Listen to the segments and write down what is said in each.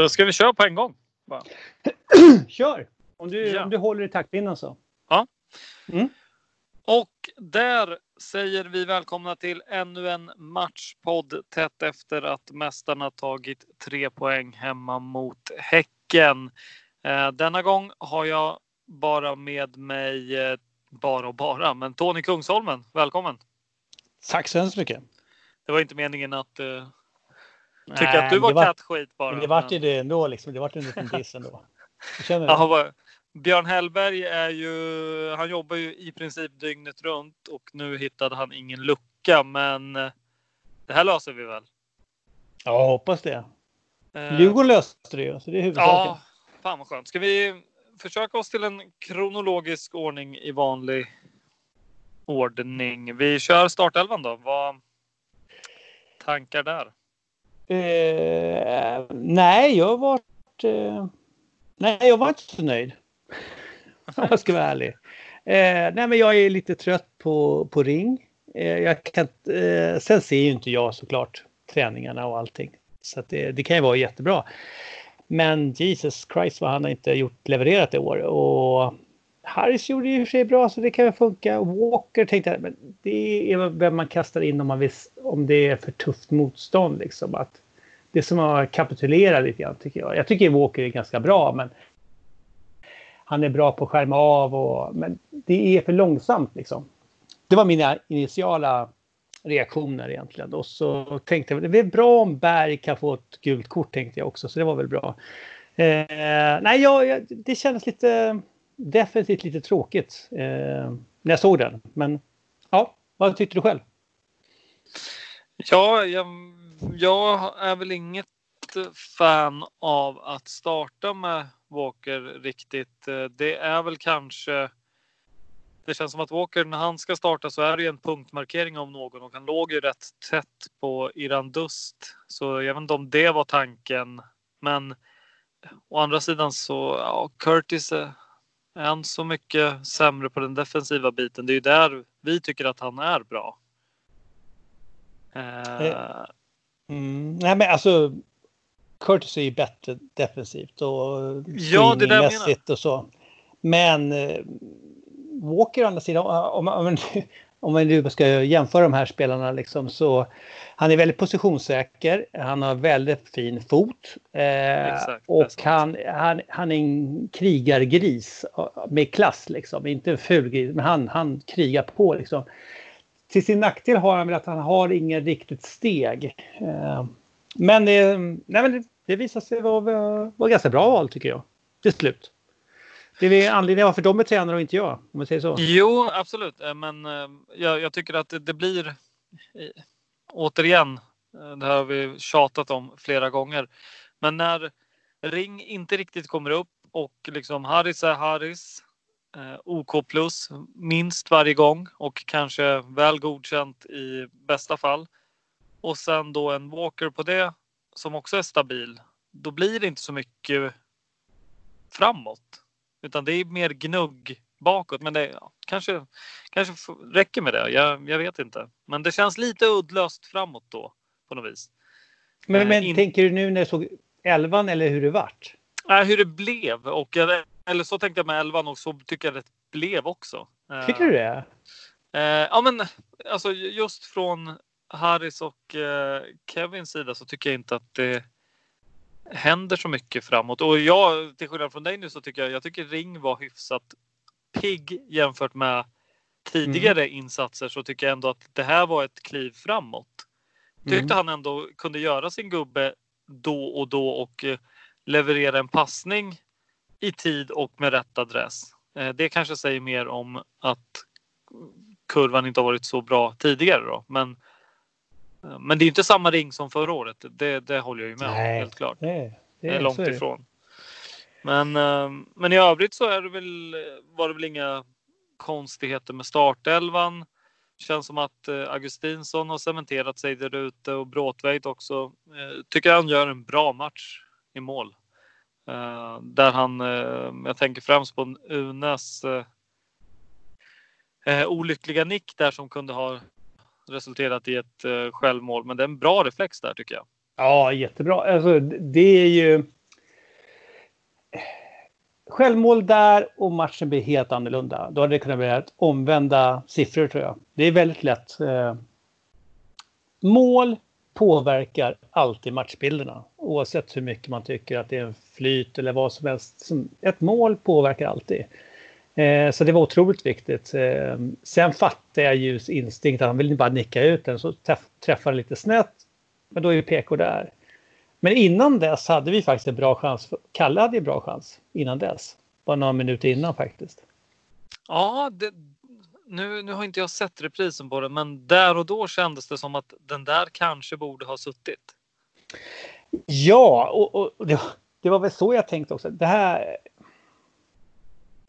Så ska vi köra på en gång? Kör! Om du, Ja. om du håller i taktpinnen så. Och där säger vi välkomna till ännu en matchpodd tätt efter att mästarna tagit tre poäng hemma mot Häcken. Eh, denna gång har jag bara med mig, eh, bara och bara, men Tony Kungsholmen. Välkommen! Tack så hemskt mycket. Det var inte meningen att tycka Nej, att du var var- kattskit bara. Det vart ju det ändå liksom. Det vart en liten diss ändå. Jaha, Björn Hellberg är ju, han jobbar ju i princip dygnet runt och nu hittade han ingen lucka men eh, det här löser vi väl. Ja, hoppas det. Eh, Djurgården löste det ju, så det är huvudsaken. Ja, fan vad skönt. Ska vi försöka oss till en kronologisk ordning i vanlig ordning? Vi kör startelvan då. Vad tankar där? Eh, nej, jag har varit... Eh, nej, jag var inte så nöjd. Om jag ska vara ärlig. Eh, nej, men jag är lite trött på, på ring. Eh, jag kan, eh, sen ser ju inte jag såklart träningarna och allting. Så att det, det kan ju vara jättebra. Men Jesus Christ vad han har inte gjort, levererat i år. Och Harris gjorde det i och för sig bra så det kan väl funka. Walker tänkte jag, men det är vem man kastar in om, man vill, om det är för tufft motstånd. Liksom. Att det är som att kapitulera lite grann tycker jag. Jag tycker Walker är ganska bra men han är bra på att skärma av och men det är för långsamt liksom. Det var mina initiala reaktioner egentligen. Och så tänkte jag det är bra om Berg kan få ett gult kort tänkte jag också så det var väl bra. Eh, nej, jag, jag, det kändes lite definitivt lite tråkigt eh, när jag såg den. Men ja, vad tyckte du själv? Ja, jag, jag är väl inget fan av att starta med Walker riktigt. Eh, det är väl kanske. Det känns som att Walker när han ska starta så är det ju en punktmarkering av någon och han låg ju rätt tätt på Irandust. Så jag vet inte om det var tanken. Men å andra sidan så ja, Curtis är han så mycket sämre på den defensiva biten. Det är ju där vi tycker att han är bra. Eh, Mm, nej men alltså Curtis är ju bättre defensivt och Ja, det är det jag swingingmässigt och så. Men eh, Walker å andra sidan, om, om, om, om man nu ska jämföra de här spelarna liksom, så han är väldigt positionssäker. Han har väldigt fin fot. Eh, Exakt, och han, han, han är en krigargris med klass liksom. Inte en ful gris, men han, han krigar på liksom. Till sin nackdel har han väl att han har ingen riktigt steg. Eh, men, det, nej, men det, det visar sig vara, vara ganska bra val tycker jag. Till slut. Det är anledningen varför de är tränare och inte jag, om man säger så. Jo, absolut. Eh, men eh, jag, jag tycker att det, det blir eh, återigen, det här har vi tjatat om flera gånger. Men när Ring inte riktigt kommer upp och liksom Harris är Harris. OK plus minst varje gång och kanske väl godkänt i bästa fall. Och sen då en Walker på det som också är stabil. Då blir det inte så mycket framåt. Utan det är mer gnugg bakåt. Men det ja, kanske, kanske räcker med det. Jag, jag vet inte. Men det känns lite uddlöst framåt då på något vis. Men, men In... tänker du nu när du såg elvan eller hur det vart? Nej, hur det blev. Och, eller så tänkte jag med elvan och så tycker jag det blev också. Tycker du det? Eh, ja, men alltså just från Harris och eh, Kevins sida så tycker jag inte att det händer så mycket framåt. Och jag, till skillnad från dig nu, så tycker jag, jag tycker Ring var hyfsat pigg jämfört med tidigare mm. insatser så tycker jag ändå att det här var ett kliv framåt. Tyckte mm. han ändå kunde göra sin gubbe då och då och eh, leverera en passning i tid och med rätt adress. Eh, det kanske säger mer om att kurvan inte har varit så bra tidigare då, men men det är inte samma ring som förra året. Det, det håller jag ju med om helt klart. Det, det, det är långt ifrån. Men, eh, men i övrigt så är det väl, var det väl inga konstigheter med startelvan. Känns som att eh, Augustinsson har cementerat sig där ute och Bråtveit också. Eh, tycker han gör en bra match i mål. Där han, jag tänker främst på Unes olyckliga nick där som kunde ha resulterat i ett eh, självmål. Men det är en bra reflex där tycker jag. Ja, jättebra. Alltså, det är ju... Självmål där och matchen blir helt annorlunda. Då hade det kunnat bli omvända siffror tror jag. Det är väldigt lätt. Eh, mål påverkar alltid matchbilderna. Oavsett hur mycket man tycker att det är en flyt eller vad som helst. Ett mål påverkar alltid. Eh, så det var otroligt viktigt. Eh, sen fattade jag ljus instinkt han ville bara nicka ut den så träffade lite snett. Men då är ju PK där. Men innan dess hade vi faktiskt en bra chans. Kalle hade en bra chans innan dess. Bara några minuter innan faktiskt. Ja, det, nu, nu har inte jag sett reprisen på det, men där och då kändes det som att den där kanske borde ha suttit. Ja, och, och det, det, var väl så jag tänkte också. Det här,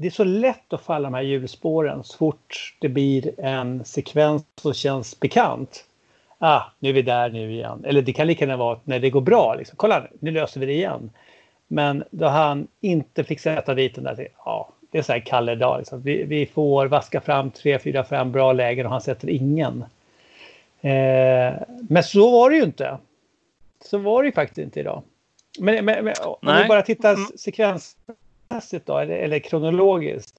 det är så lätt att falla de här hjulspåren så fort det blir en sekvens som känns bekant. Ah, nu är vi där nu igen. Eller det kan lika gärna vara när det går bra. Liksom. Kolla, nu löser vi det igen. Men då han inte fick sätta dit den där, ja, det är så här Kalle dag. Liksom. Vi, vi, får vaska fram tre, fyra, fem bra lägen och han sätter ingen. Eh, men så var det ju inte. Så var det ju faktiskt inte idag. Men, men, men om vi bara tittar mm tidsmässigt då, eller, eller kronologiskt,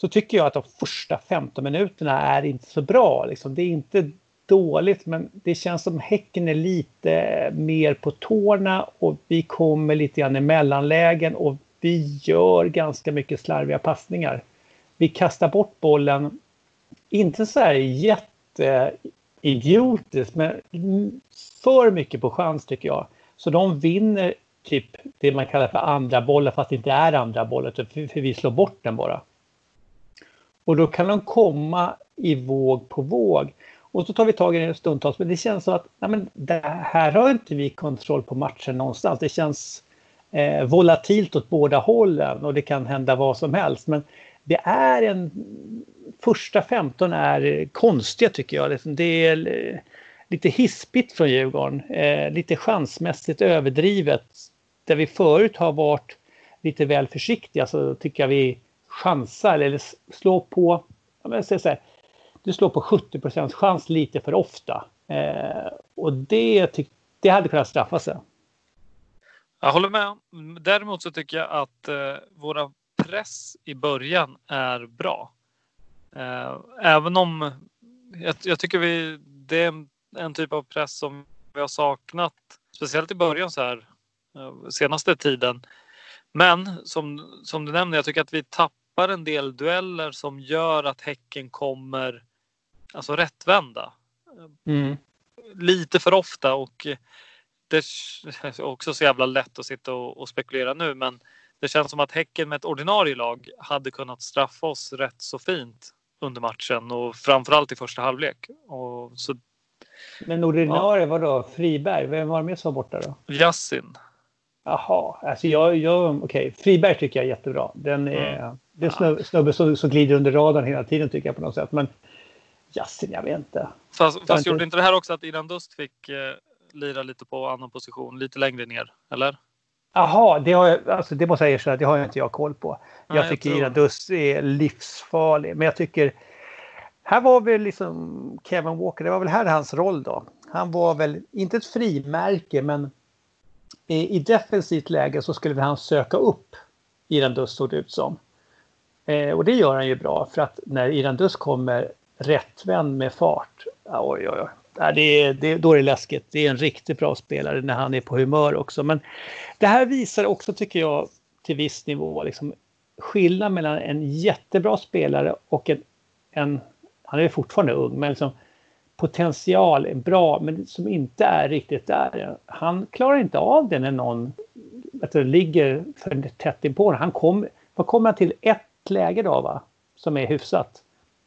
så tycker jag att de första 15 minuterna är inte så bra. Liksom. Det är inte dåligt, men det känns som Häcken är lite mer på tårna och vi kommer lite grann i mellanlägen och vi gör ganska mycket slarviga passningar. Vi kastar bort bollen, inte så här jätteidiotiskt, men för mycket på chans tycker jag. Så de vinner typ det man kallar för andra bollar fast det inte är andra bollar typ för, för vi slår bort den bara. Och då kan de komma i våg på våg. Och så tar vi tag i det stundtals men det känns som att nej men, det här har inte vi kontroll på matchen någonstans. Det känns eh, volatilt åt båda hållen och det kan hända vad som helst. Men det är en... Första 15 är konstiga tycker jag. Liksom, det är eh, lite hispigt från Djurgården. Eh, lite chansmässigt överdrivet där vi förut har varit lite väl försiktiga så tycker jag vi chansar eller slår på, jag säger så här, du slår på 70 chans lite för ofta. Eh, och det, tyck, det hade kunnat straffa sig. Jag håller med. Däremot så tycker jag att eh, våra press i början är bra. Eh, även om jag, jag, tycker vi, det är en, en, typ av press som vi har saknat, speciellt i början så här senaste tiden. Men som, som du nämner, jag tycker att vi tappar en del dueller som gör att Häcken kommer alltså rättvända. Mm. Lite för ofta och det är också så jävla lätt att sitta och, och, spekulera nu men det känns som att Häcken med ett ordinarie lag hade kunnat straffa oss rätt så fint under matchen och framförallt i första halvlek. Och så, men ordinarie ja. vadå? Friberg? Vem var det mer som var borta då? Yassin. Jaha, alltså jag, jag okej. Okay. Friberg tycker jag är jättebra. Den är, mm. Det är en snubbe som, som glider under radarn hela tiden tycker jag på något sätt. Men Yassin, jag vet inte. Fast, fast gjorde inte det här också att Iran Dust fick eh, lira lite på annan position, lite längre ner, eller? Jaha, det, har jag, alltså det måste jag erkänna, det har inte jag koll på. Jag Nej, tycker Iran Dust är livsfarlig, men jag tycker... Här var väl liksom Kevin Walker, det var väl här hans roll då. Han var väl, inte ett frimärke, men i, i defensivt läge så skulle han söka upp Irandus såg det ut som. Eh, och det gör han ju bra för att när Irandus kommer rättvänd med fart. Oj, oj, oj. Det är, det, då är det läskigt. Det är en riktigt bra spelare när han är på humör också. Men det här visar också, tycker jag, till viss nivå liksom, skillnad mellan en jättebra spelare och en, en han är fortfarande ung, men liksom, potential är bra, men som inte är riktigt där. Han klarar inte av det när någon det ligger för tätt inpå honom. Han kom, vad kommer han till? Ett läge då, va? Som är hyfsat.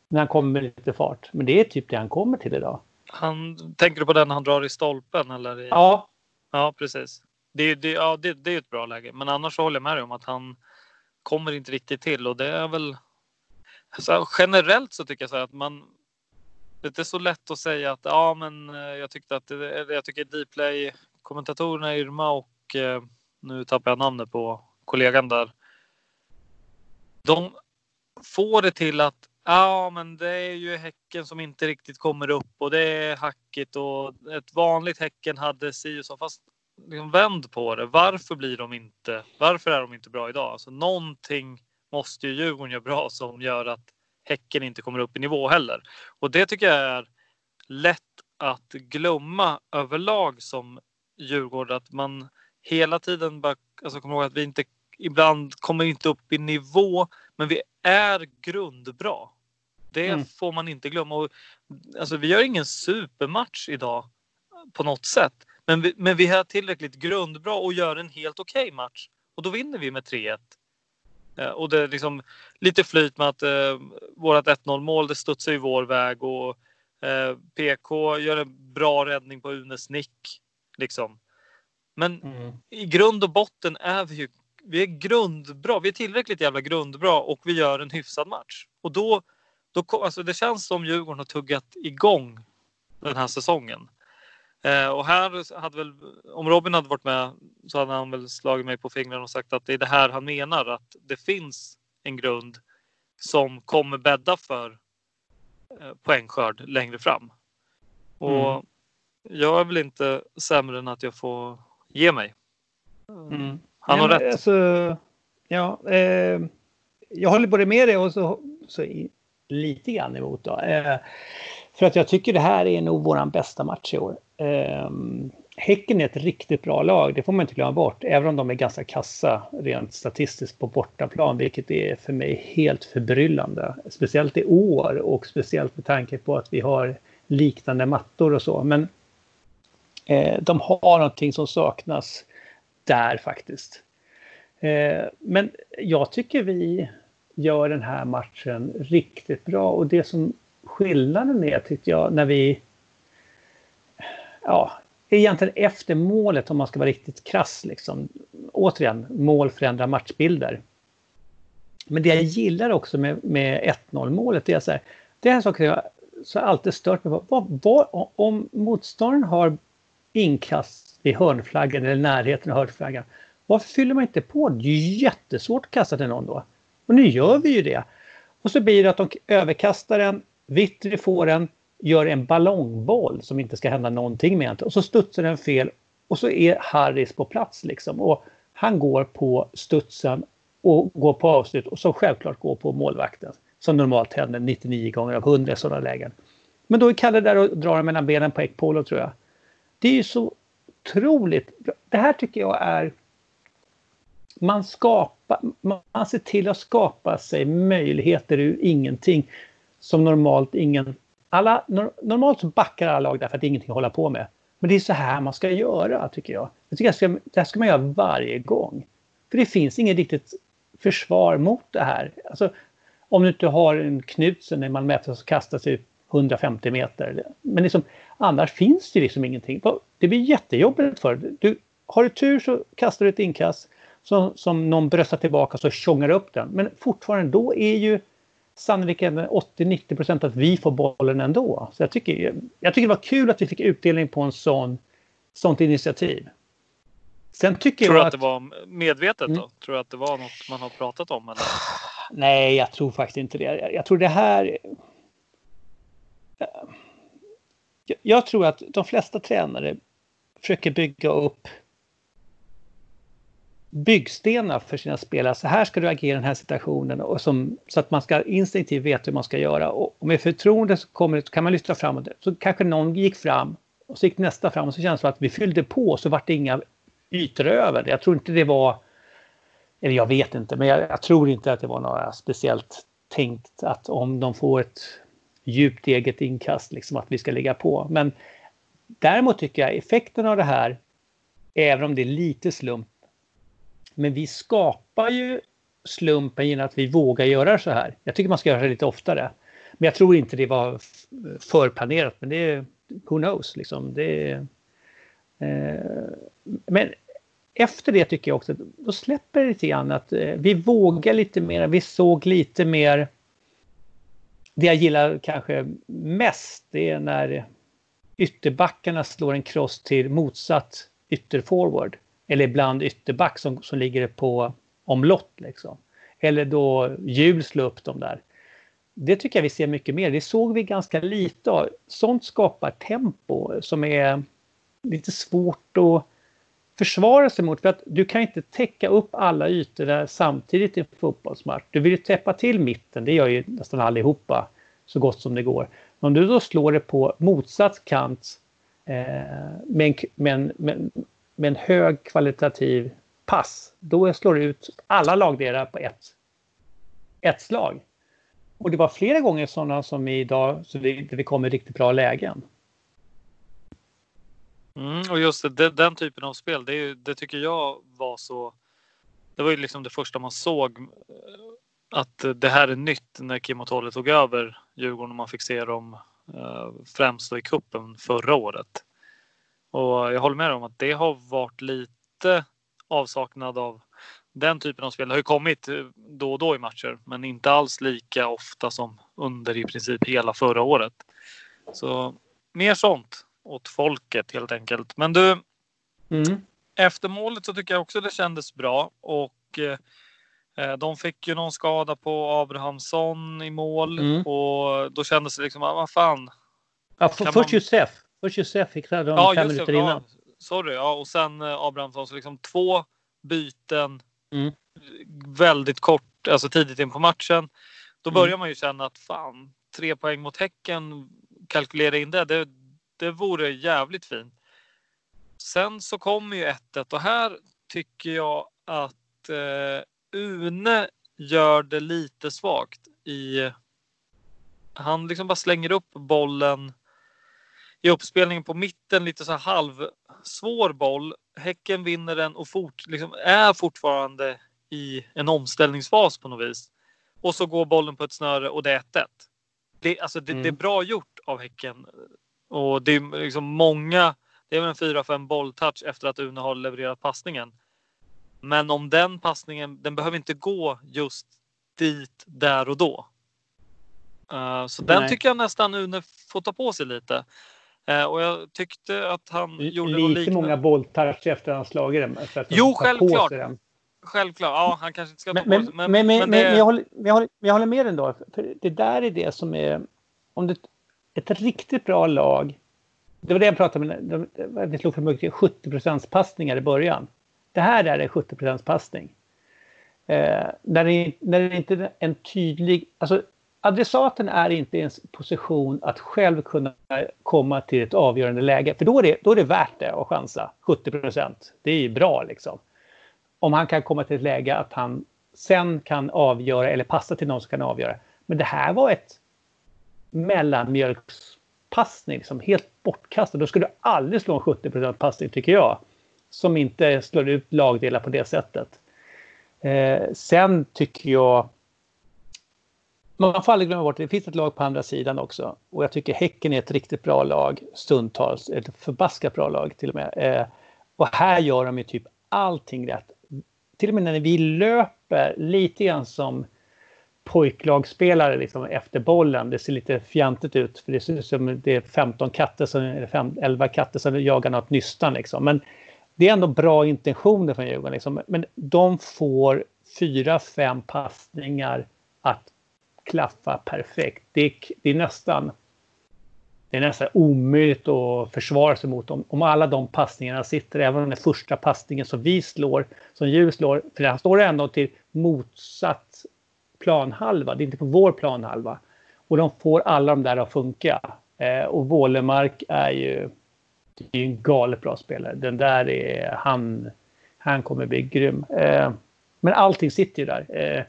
När han kommer med lite fart. Men det är typ det han kommer till idag. Han, tänker du på den han drar i stolpen? Eller i... Ja. Ja, precis. Det, det, ja, det, det är ett bra läge. Men annars så håller jag med dig om att han kommer inte riktigt till och det är väl alltså, generellt så tycker jag så här att man det är så lätt att säga att ja, men eh, jag tyckte att eh, det, jag tycker Dplay kommentatorerna Irma och eh, nu tappar jag namnet på kollegan där. De får det till att ja, men det är ju Häcken som inte riktigt kommer upp och det är hackigt och ett vanligt Häcken hade si och så. Fast liksom vänd på det. Varför blir de inte? Varför är de inte bra idag? Alltså någonting måste ju Djurgården göra bra som gör att Häcken inte kommer upp i nivå heller. Och det tycker jag är lätt att glömma överlag som Djurgården. Att man hela tiden bara alltså, kommer ihåg att vi inte ibland kommer inte upp i nivå, men vi är grundbra. Det mm. får man inte glömma. Och, alltså, vi gör ingen supermatch idag på något sätt, men vi, men vi är tillräckligt grundbra och gör en helt okej okay match och då vinner vi med 3-1. Eh, och det är liksom lite flyt med att eh, vårt 1-0 mål det studsar i vår väg och eh, PK gör en bra räddning på Unes nick. Liksom. Men mm. i grund och botten är vi ju vi är grundbra. Vi är tillräckligt jävla grundbra och vi gör en hyfsad match. Och då, då alltså det känns som Djurgården har tuggat igång den här säsongen. Eh, och här hade väl, om Robin hade varit med så hade han väl slagit mig på fingrarna och sagt att det är det här han menar, att det finns en grund som kommer bädda för eh, poängskörd längre fram. Och mm. jag är väl inte sämre än att jag får ge mig. Mm. Han har rätt. Alltså, ja, eh, jag håller både med dig och så, så lite grann emot. Då. Eh, för att jag tycker det här är nog vår bästa match i år. Eh, häcken är ett riktigt bra lag, det får man inte glömma bort. Även om de är ganska kassa rent statistiskt på bortaplan, vilket är för mig helt förbryllande. Speciellt i år och speciellt med tanke på att vi har liknande mattor och så. Men eh, de har någonting som saknas där faktiskt. Eh, men jag tycker vi gör den här matchen riktigt bra och det som skillnaden är tyckte jag när vi ja, egentligen efter målet om man ska vara riktigt krass liksom. Återigen, mål förändrar matchbilder. Men det jag gillar också med, med 1-0 målet det är så här, det är en sak jag så alltid stört mig på. Vad, vad, om motståndaren har inkast vid hörnflaggan eller närheten av hörnflaggan. Varför fyller man inte på? Det är ju jättesvårt att kasta till någon då. Och nu gör vi ju det. Och så blir det att de överkastar den, Vittri får den, gör en ballongboll som inte ska hända någonting med. Och så studsar den fel och så är Harris på plats liksom. Och han går på studsen och går på avslut och så självklart går på målvakten. som normalt händer 99 gånger av 100 i sådana lägen. Men då är Kalle där och drar mellan benen på Ekpolo tror jag. Det är ju så otroligt. Det här tycker jag är... Man skapar, man ser till att skapa sig möjligheter ur ingenting som normalt ingen... Alla, normalt så backar alla lag därför att det är ingenting att hålla på med. Men det är så här man ska göra tycker jag. jag tycker ska, det här ska man göra varje gång. För det finns inget riktigt försvar mot det här. Alltså, om du inte har en Knutsen när man mäter så kastar sig 150 meter. Men liksom, annars finns det liksom ingenting. Det blir jättejobbigt för du Har du tur så kastar du ett inkast som, som någon bröstar tillbaka så tjongar upp den. Men fortfarande då är ju sannolikheten 80-90% att vi får bollen ändå. Så jag tycker, jag tycker det var kul att vi fick utdelning på en sån, sånt initiativ. Sen tycker tror jag att... Du att det var medvetet då? Mm. Tror du att det var något man har pratat om? Eller? Nej, jag tror faktiskt inte det. Jag tror det här... Jag tror att de flesta tränare försöker bygga upp byggstenar för sina spelare. Så här ska du agera i den här situationen och som, så att man ska instinktivt veta hur man ska göra. Och med förtroende så, kommer, så kan man lyfta fram det. Så kanske någon gick fram och så gick nästa fram och så känns det som att vi fyllde på så vart det inga ytor över. Jag tror inte det var, eller jag vet inte, men jag, jag tror inte att det var några speciellt tänkt att om de får ett djupt eget inkast, liksom att vi ska ligga på. Men däremot tycker jag effekten av det här, även om det är lite slump, men vi skapar ju slumpen genom att vi vågar göra så här. Jag tycker man ska göra det lite oftare. Men jag tror inte det var förplanerat, men det är, who knows liksom. Det eh, men efter det tycker jag också, då släpper det lite grann att eh, vi vågar lite mer, vi såg lite mer det jag gillar kanske mest det är när ytterbackarna slår en cross till motsatt ytterforward. Eller ibland ytterback som, som ligger på omlott liksom. Eller då hjul slår upp dem där. Det tycker jag vi ser mycket mer. Det såg vi ganska lite av. Sånt skapar tempo som är lite svårt att försvara sig mot. För att du kan inte täcka upp alla ytor där samtidigt i en fotbollsmatch. Du vill ju täppa till mitten, det gör ju nästan allihopa så gott som det går. Men om du då slår det på motsatt kant eh, med, en, med, en, med, med en hög kvalitativ pass, då slår du ut alla lagdelar på ett, ett slag. Och det var flera gånger sådana som idag, så vi inte kommer riktigt bra lägen. Mm, och just det, den typen av spel, det, det, tycker jag var så... Det var ju liksom det första man såg eh, att det här är nytt när Kim och Tolle tog över Djurgården och man fick se dem eh, främst i kuppen förra året. Och jag håller med om att det har varit lite avsaknad av den typen av spel. Det har ju kommit eh, då och då i matcher, men inte alls lika ofta som under i princip hela förra året. Så mer sånt åt folket helt enkelt. Men du, mm. efter målet så tycker jag också det kändes bra och eh, de fick ju någon skada på Abrahamsson i mål mm. och då kändes det liksom, ah, vad fan. Ja, för, först man... Josef. Först Josef fick det ja, fem minuter innan. Sorry, ja, och sen eh, Abrahamsson så liksom två byten mm. väldigt kort, alltså tidigt in på matchen. Då börjar mm. man ju känna att fan, tre poäng mot Häcken, kalkylera in det, det, det vore jävligt fint. Sen så kommer ju 1-1 och här tycker jag att eh, Une gör det lite svagt i. Han liksom bara slänger upp bollen i uppspelningen på mitten, lite så här halvsvår boll. Häcken vinner den och fort, liksom är fortfarande i en omställningsfas på något vis. Och så går bollen på ett snöre och det är 1-1. Det, alltså det, mm. det, är bra gjort av Häcken och det är liksom många, det är väl en 4-5 bolltouch efter att Une har levererat passningen. Men om den passningen, den behöver inte gå just dit där och då. Uh, så Nej. den tycker jag nästan Une får ta på sig lite. Uh, och jag tyckte att han L gjorde Lite liknande. många bolltouch efter att han slagit den. För att jo, självklart. Självklart. Ja, han kanske inte ska ta men, på sig. Men, men, men, men, det... jag, håller, jag, håller, jag håller med ändå. För det där är det som är... Om det, ett riktigt bra lag. Det var det jag pratade med. Vi slog för mycket 70% passningar i början. Det här är en 70 passning. Eh, när, det, när det inte är en tydlig... Alltså, adressaten är inte i en position att själv kunna komma till ett avgörande läge. För då är det, då är det värt det att chansa 70 procent. Det är ju bra liksom. Om han kan komma till ett läge att han sen kan avgöra eller passa till någon som kan avgöra. Men det här var ett mellanmjölkspassning, liksom helt bortkastad. Då skulle du aldrig slå en 70% passning tycker jag. Som inte slår ut lagdelar på det sättet. Eh, sen tycker jag man får aldrig glömma bort att det finns ett lag på andra sidan också. Och jag tycker Häcken är ett riktigt bra lag stundtals. Ett förbaskat bra lag till och med. Eh, och här gör de ju typ allting rätt. Till och med när vi löper lite grann som pojklagsspelare liksom efter bollen. Det ser lite fjantigt ut för det ser ut som det är 15 katter som, eller 5, 11 katter som jagar något nystan liksom. Men det är ändå bra intentioner från Djurgården liksom. Men de får fyra, fem passningar att klaffa perfekt. Det är, det är nästan det är nästan omöjligt att försvara sig mot om, om alla de passningarna sitter. Även om den första passningen som vi slår, som Djur slår, för han står ändå till motsatt planhalva. Det är inte på vår planhalva. Och de får alla de där att funka. Eh, och Wålemark är ju, det är en galet bra spelare. Den där är, han, han kommer bli grym. Eh, men allting sitter ju där. Eh,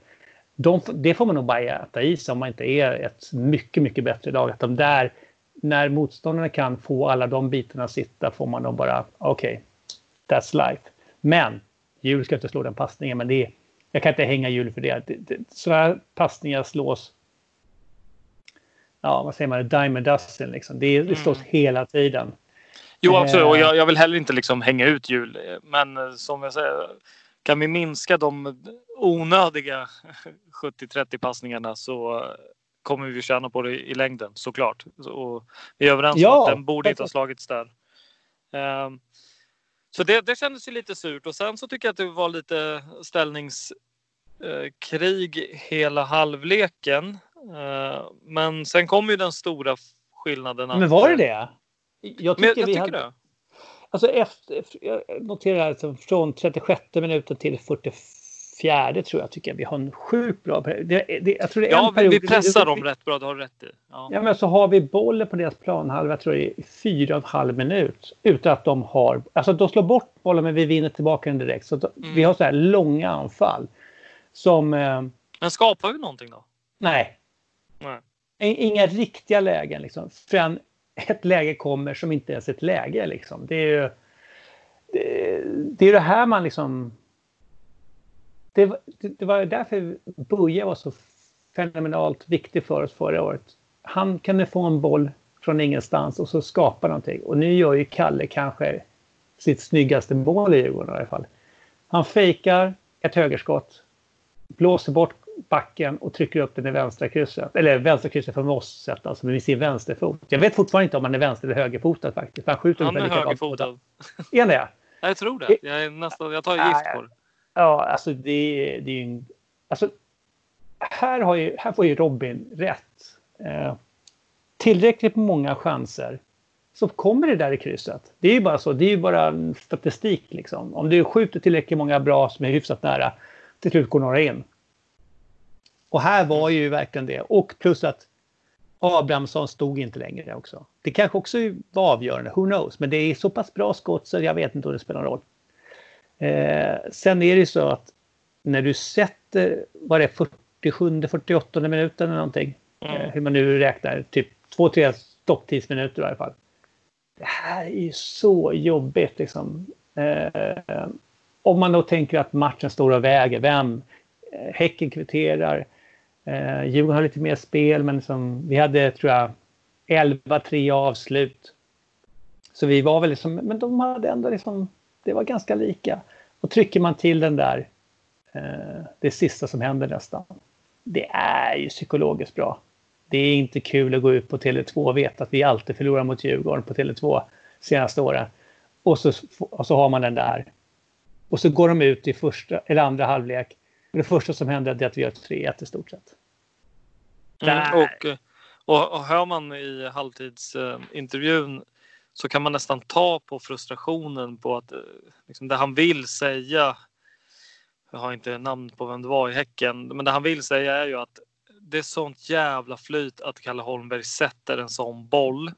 de, det får man nog bara äta i sig om man inte är ett mycket, mycket bättre lag. Att de där, när motståndarna kan få alla de bitarna att sitta får man nog bara, okej, okay, that's life. Men, Hjul ska inte slå den passningen, men det är, jag kan inte hänga Hjul för det. det, det sådana passningar slås, ja vad säger man, diamond dustin liksom. Det, det slås mm. hela tiden. Jo, absolut. Och jag, jag, vill heller inte liksom hänga ut Hjul, men eh, som jag säger, kan vi minska de onödiga 70-30 passningarna så kommer vi tjäna på det i längden såklart. Och vi är överens ja, om att den borde inte ha slagits där. Um, så det, det kändes ju lite surt och sen så tycker jag att det var lite ställningskrig uh, hela halvleken. Uh, men sen kom ju den stora skillnaden. Men var det det? Jag tycker, jag, jag tycker hade... det. Alltså efter, jag noterar alltså från 36 minuten till 44 tror jag tycker jag vi har en sjukt bra det, det, jag tror det är Ja, en period, vi pressar dem rätt bra, det har du rätt i. Ja. ja. men så har vi bollen på deras planhalva, jag tror det är fyra och en halv minut. Utan att de har, alltså de slår bort bollen men vi vinner tillbaka den direkt. Så mm. vi har så här långa anfall. Som... Eh, men skapar vi någonting då? Nej. nej. Inga riktiga lägen liksom. Förrän ett läge kommer som inte ens är ett läge. Liksom. Det är ju det, det, är det här man liksom... Det, det, var därför Buja var så fenomenalt viktig för oss förra året. Han kunde få en boll från ingenstans och så skapa någonting. Och nu gör ju Kalle kanske sitt snyggaste mål i Djurgården i alla fall. Han fejkar ett högerskott, blåser bort backen och trycker upp den i vänstra krysset. Eller vänstra krysset från oss sett alltså med sin vänsterfot. Jag vet fortfarande inte om han är vänster eller högerfotad faktiskt. Han skjuter han är högerfotad. Är han det? Jag tror det. Jag, är nästan, jag tar gift på det. Ja, alltså det, det är ju en... Alltså, här, har ju, här får ju Robin rätt. Eh, tillräckligt många chanser så kommer det där i krysset. Det är ju bara så. Det är ju bara statistik liksom. Om du skjuter tillräckligt många bra som är hyfsat nära till slut går några in. Och här var ju verkligen det. Och plus att Abrahamsson stod inte längre också. Det kanske också var avgörande, who knows. Men det är så pass bra skott så jag vet inte om det spelar någon roll. Eh, sen är det så att när du sätter, vad det är, 47, 48 minuten eller någonting. Mm. Eh, hur man nu räknar, typ 2-3 stopptidsminuter i alla fall. Det här är ju så jobbigt liksom. Eh, om man då tänker att matchen står och väger, vem? Eh, häcken kvitterar. Eh, Djurgården har lite mer spel, men liksom, vi hade, tror jag, 11-3 avslut. Så vi var väl liksom, men de hade ändå liksom, det var ganska lika. Och trycker man till den där, eh, det sista som händer nästan. Det är ju psykologiskt bra. Det är inte kul att gå ut på Tele2 och veta att vi alltid förlorar mot Djurgården på Tele2 senaste åren. Och så, och så har man den där. Och så går de ut i första eller andra halvlek det första som händer är att vi gör 3-1 i stort sett. Mm, och, och, och hör man i halvtidsintervjun så kan man nästan ta på frustrationen på att liksom, det han vill säga. Jag har inte namn på vem det var i Häcken, men det han vill säga är ju att det är sånt jävla flyt att Kalle Holmberg sätter en sån boll.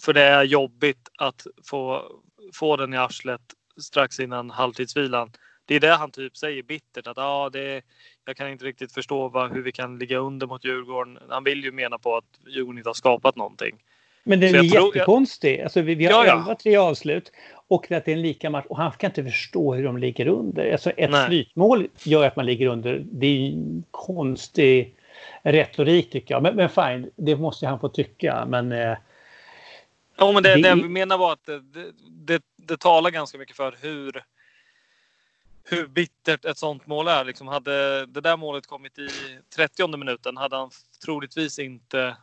För det är jobbigt att få, få den i arslet strax innan halvtidsvilan. Det är det han typ säger bittert att ah, det, jag kan inte riktigt förstå vad, hur vi kan ligga under mot Djurgården. Han vill ju mena på att Djurgården inte har skapat någonting. Men den är jag jättekonstig. Alltså, vi, vi har Ja, ja. 11-3 avslut och att det är en lika match. Och han kan inte förstå hur de ligger under. Alltså, ett Nej. flytmål gör att man ligger under. Det är en konstig retorik tycker jag. Men, men fine, det måste han få tycka. Men eh, Ja, men det, Det det vi menar var att det, det, det talar ganska mycket för hur, hur bittert ett sånt mål är. Liksom hade det där målet kommit i 30 minuten hade han troligtvis inte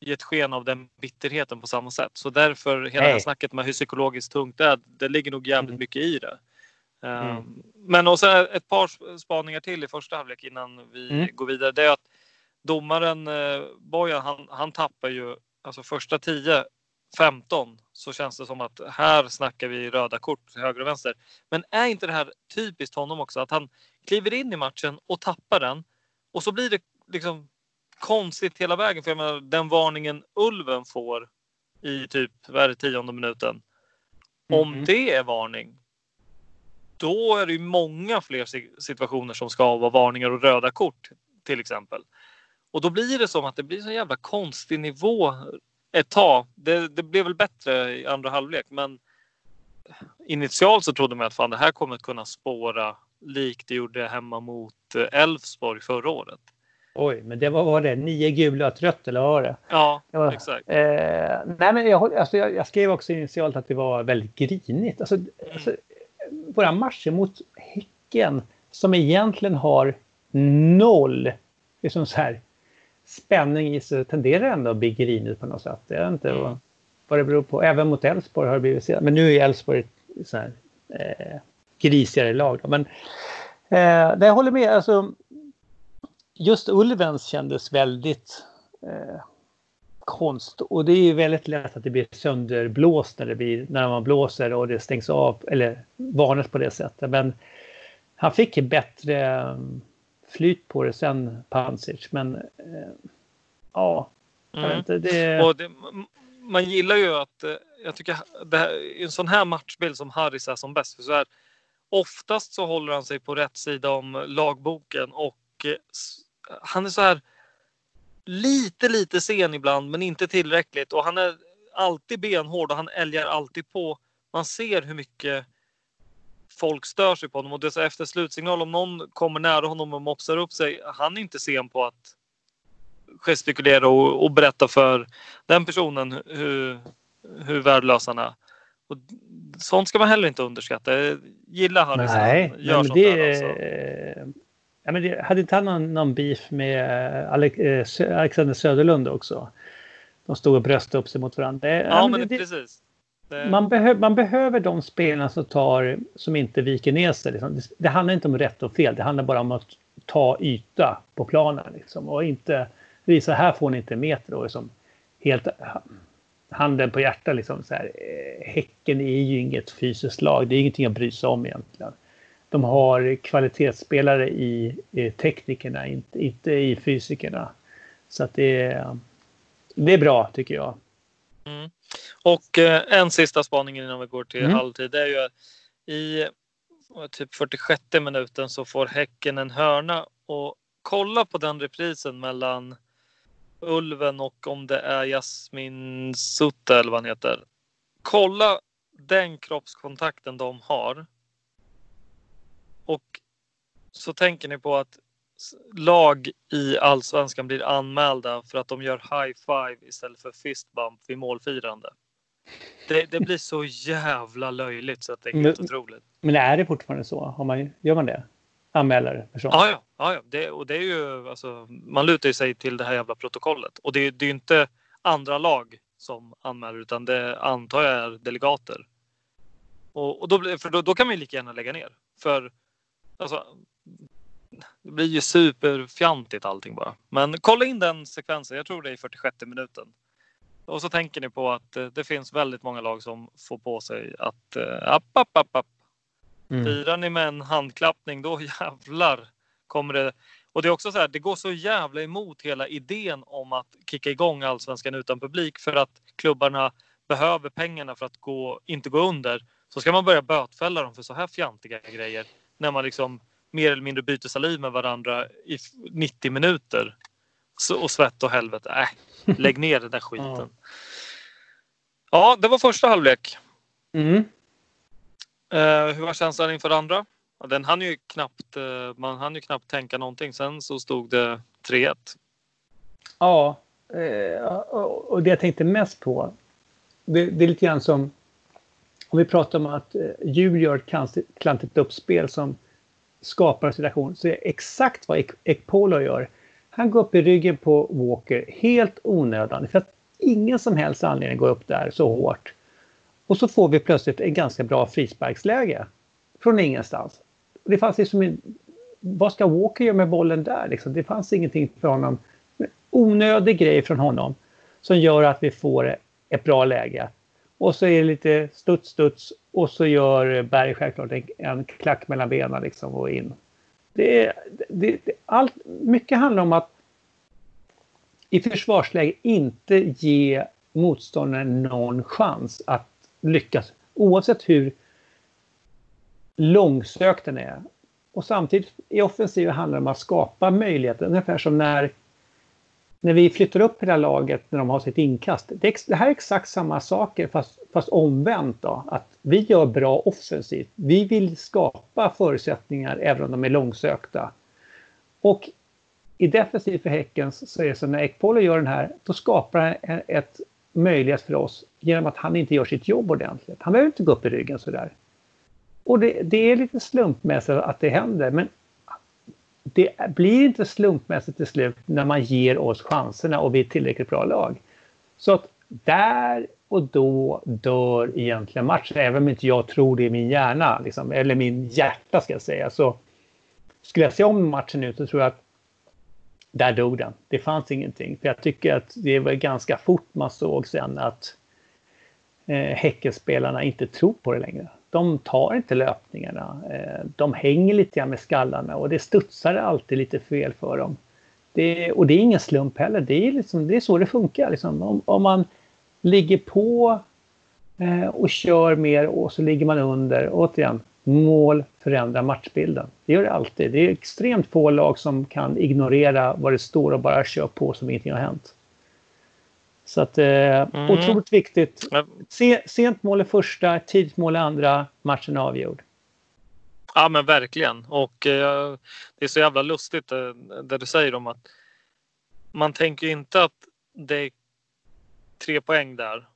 gett sken av den bitterheten på samma sätt. Så därför hela det här snacket med hur psykologiskt tungt det är, det ligger nog jävligt Mm. mycket i det. Um, Mm. Men och sen ett par spaningar till i första halvlek innan vi Mm. går vidare. Det är att domaren eh, Bojan, han, han tappar ju alltså första 10 15 så känns det som att här snackar vi röda kort till höger och vänster. Men är inte det här typiskt honom också att han kliver in i matchen och tappar den och så blir det liksom konstigt hela vägen. För jag menar, den varningen Ulven får i typ vad är det, tionde minuten. Om Mhm. det är varning. Då är det ju många fler si- situationer som ska vara varningar och röda kort till exempel. Och då blir det som att det blir så jävla konstig nivå ett tag. Det, det blev väl bättre i andra halvlek men initialt så trodde man att fan det här kommer att kunna spåra likt det gjorde hemma mot eh, Elfsborg förra året. oj, men det var, var det? Nio gula och rött eller vad var det? Ja, var- exakt. Eh, nej, men jag, alltså, jag, jag skrev också initialt att det var väldigt grinigt. Alltså, alltså, våra matcher mot Häcken som egentligen har noll liksom så här, spänning i sig tenderar ändå att bli grinigt på något sätt. Jag vet inte Mm. vad, vad det beror på. Även mot Elfsborg har det blivit så. Men nu är Elfsborg ett så här, eh, grisigare lag. Då. Men eh, det jag håller med. Alltså, just Ulvens kändes väldigt eh, konst. Och det är ju väldigt lätt att det blir sönderblåst när, det blir, när man blåser och det stängs av eller varnas på det sättet. Men han fick bättre flyt på det sen Pansic. Men eh, ja, jag vet Mm. inte. Det, det, man gillar ju att, eh, jag tycker här, en sån här matchbild som Harris är som bäst. För så här, oftast så håller han sig på rätt sida om lagboken och eh, han är så här lite, lite sen ibland men inte tillräckligt och han är alltid benhård och han älgar alltid på. Man ser hur mycket folk stör sig på honom och det är så efter slutsignal om någon kommer nära honom och mopsar upp sig. Han är inte sen på att gestikulera och, och berätta för den personen hur, hur värdelös han är. Och sånt ska man heller inte underskatta. Jag gillar Harry som nej, gör men sånt det, där. Alltså. ja, men det, hade inte han någon, någon beef med eh, eh, Alexander Söderlund också? De stod och bröstade upp sig mot varandra. Det- Ja, men men det- precis. Man, behö man behöver de spelarna som, tar, som inte viker ner sig. Liksom. Det, det handlar inte om rätt och fel. Det handlar bara om att ta yta på planen. Liksom. Och inte visa här får ni inte en meter. Och liksom, helt handen på hjärtat. Liksom, så här, eh, häcken är ju inget fysiskt lag. Det är ingenting att bry sig om egentligen. De har kvalitetsspelare i, i teknikerna, inte, inte i fysikerna. Så att det, är- det är bra tycker jag. Mm. Och eh, en sista spaning innan vi går till Mm. halvtid. Det är ju i eh, typ 46 minuten så får Häcken en hörna. Och kolla på den reprisen mellan Ulven och om det är Jasmin Sutta eller vad han heter. Kolla den kroppskontakten de har. Och så tänker ni på att lag i allsvenskan blir anmälda för att de gör high five istället för fist bump vid målfirande. Det, det blir så jävla löjligt så att det är helt Men- otroligt. Men är det fortfarande så? Har man, gör man det? Anmäler person? Ja, ja, ja, ja. Det, och det är ju alltså, man lutar ju sig till det här jävla protokollet och det, är- det är ju inte andra lag som anmäler utan det antar jag är delegater. Och, och då, för då, då kan man ju lika gärna lägga ner för alltså, det blir ju superfjantigt allting bara. Men kolla in den sekvensen. Jag tror det är i 46 minuten. Och så tänker ni på att eh, det finns väldigt många lag som får på sig att eh, app, app, app, app. Mm. Firar ni med en handklappning då jävlar kommer det. Och det är också så här, det går så jävla emot hela idén om att kicka igång allsvenskan utan publik för att klubbarna behöver pengarna för att gå, inte gå under. Så ska man börja bötfälla dem för så här fjantiga grejer när man liksom mer eller mindre byter saliv med varandra i 90 minuter. Så, och svett och helvete. Äh, lägg ner den där skiten. Ja, det var första halvlek. Mm. Uh, hur var känslan inför andra? Den hann ju knappt, uh, man hann ju knappt tänka någonting. Sen så stod det 3-1. Ja, uh, och det jag tänkte mest på. Det, det, är lite grann som om vi pratar om att Djur gör ett klantigt uppspel som skapar en situation. Så är exakt vad Ekpolo gör. Han går upp i ryggen på Walker helt onödan. För att ingen som helst anledning att gå upp där så hårt. Och så får vi plötsligt en ganska bra frisparksläge. Från ingenstans. Det fanns liksom en, vad ska Walker göra med bollen där? Liksom? Det fanns ingenting för honom. Onödig grej från honom. Som gör att vi får ett bra läge. Och så är det lite studs, studs och så gör Berg självklart en, en klack mellan benen liksom och in. Det, det, det, allt, mycket handlar om att i försvarsläge inte ge motståndaren någon chans att lyckas oavsett hur långsökt den är. Och samtidigt i offensiven handlar det om att skapa möjligheter, ungefär som när när vi flyttar upp hela laget när de har sitt inkast. Det, det här är exakt samma saker fast, fast omvänt då. Att vi gör bra offensivt. Vi vill skapa förutsättningar även om de är långsökta. Och i defensiv för Häcken så är det så när Ekpolo gör den här, då skapar han e-, ett möjlighet för oss genom att han inte gör sitt jobb ordentligt. Han behöver inte gå upp i ryggen sådär. Och det, det är lite slumpmässigt att det händer, men det blir inte slumpmässigt till slut när man ger oss chanserna och vi är ett tillräckligt bra lag. Så att där och då dör egentligen matchen, även om inte jag tror det i min hjärna, liksom, eller min hjärta ska jag säga. Så skulle jag se om matchen nu så tror jag att där dog den. Det fanns ingenting. För jag tycker att det var ganska fort man såg sen att eh, Häckenspelarna inte tror på det längre de tar inte löpningarna. Eh, de hänger lite grann med skallarna och det studsar alltid lite fel för dem. Det, och det är ingen slump heller. Det är, liksom, det är så det funkar. Liksom. Om, om, man ligger på eh, och kör mer och så ligger man under. Återigen, mål förändrar matchbilden. Det gör det alltid. Det är extremt få lag som kan ignorera vad det står och bara kör på som ingenting har hänt. Så att, eh, mm. otroligt viktigt. Se, sent mål i första, tidigt mål i andra, matchen är avgjord. Ja men verkligen och eh, det är så jävla lustigt eh, det du säger om att man tänker inte att det är tre poäng där.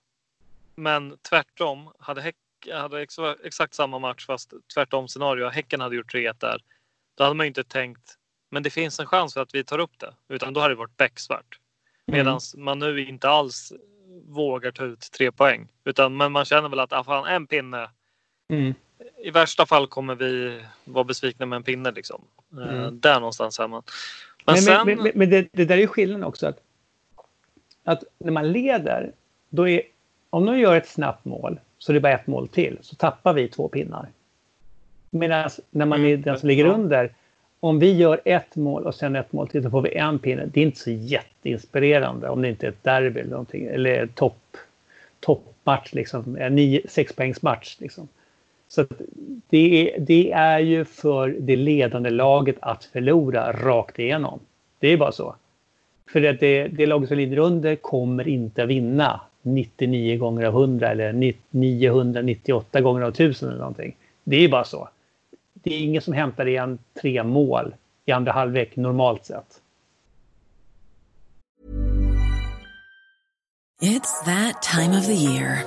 Men tvärtom, hade, Häck, hade ex, exakt samma match fast tvärtom scenario, Häcken hade gjort 3 där. Då hade man inte tänkt, men det finns en chans för att vi tar upp det. Utan då hade det varit becksvart. Medan mm. man nu inte alls vågar ta ut tre poäng. Utan men man känner väl att ah, fan, en pinne. Mm. I värsta fall kommer vi vara besvikna med en pinne. Liksom. Eh, mm. Där någonstans är man. Men, men, sen... men, men, det, det, där är ju skillnaden också. Att, att när man leder, då är, om de gör ett snabbt mål så är det bara ett mål till. Så tappar vi två pinnar. Medan när man mm. är den som ligger under om vi gör ett mål och sen ett mål till så får vi en pinne. Det är inte så jätteinspirerande om det inte är ett derby eller någonting. Eller topp, toppmatch, liksom. Eh, en sexpoängsmatch. Liksom. Så det är, det är ju för det ledande laget att förlora rakt igenom. Det är bara så. För det, det, det laget som lider under kommer inte att vinna 99 gånger av 100 eller 998 gånger av 1000 eller någonting. Det är bara så det är ingen som hämtar igen tre mål i andra halvlek normalt sett. It's that time of the year.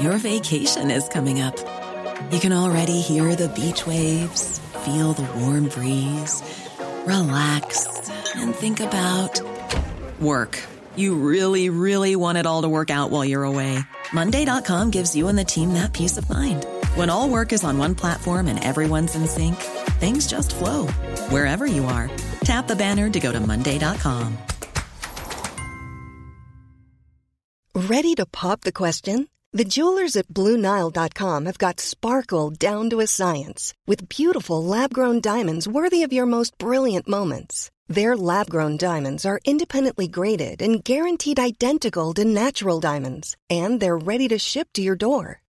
Your vacation is coming up. You can already hear the beach waves, feel the warm breeze, relax and think about work. You really, really want it all to work out while you're away. Monday.com gives you and the team that peace of mind. When all work is on one platform and everyone's in sync, things just flow wherever you are. Tap the banner to go to Monday.com. Ready to pop the question? The jewelers at BlueNile.com have got sparkle down to a science with beautiful lab grown diamonds worthy of your most brilliant moments. Their lab grown diamonds are independently graded and guaranteed identical to natural diamonds, and they're ready to ship to your door.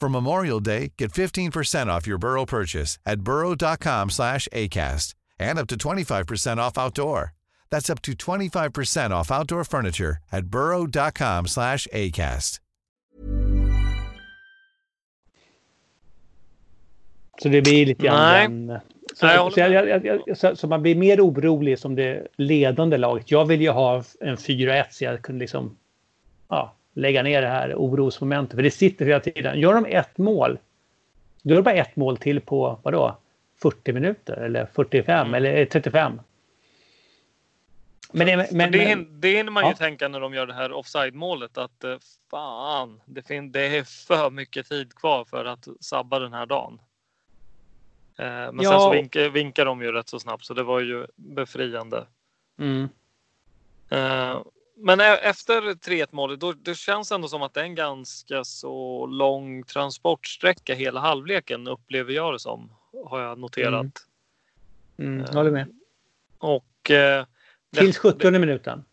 For Memorial Day, get 15% off your Burrow purchase at burrow.com slash ACAST and up to 25% off outdoor. That's up to 25% off outdoor furniture at burrow.com slash ACAST. Så det blir lite grann Nej. Så, Nej, så, håller jag, jag, jag, så, så man blir mer orolig som det ledande laget. Jag vill ju ha en 4-1 så jag kunde liksom ja, lägga ner det här orosmomentet. För det sitter hela tiden. Gör de ett mål, då är det bara ett mål till på vadå? 40 minuter eller 45 Mm. eller 35. Men, det- men, det, men, det hinner man ju Ja. tänka när de gör det här offside-målet att eh, fan, det, fin- det är för mycket tid kvar för att sabba den här dagen. Eh, men sen Ja. så vinkar, vinkar de ju rätt så snabbt så det var ju befriande. mm, Eh, men efter 3-1 målet då, det känns ändå som att det är en ganska så lång transportsträcka hela halvleken upplever jag det som. Har jag noterat. mm, jag håller med. Och eh, det- Tills 70 minuten.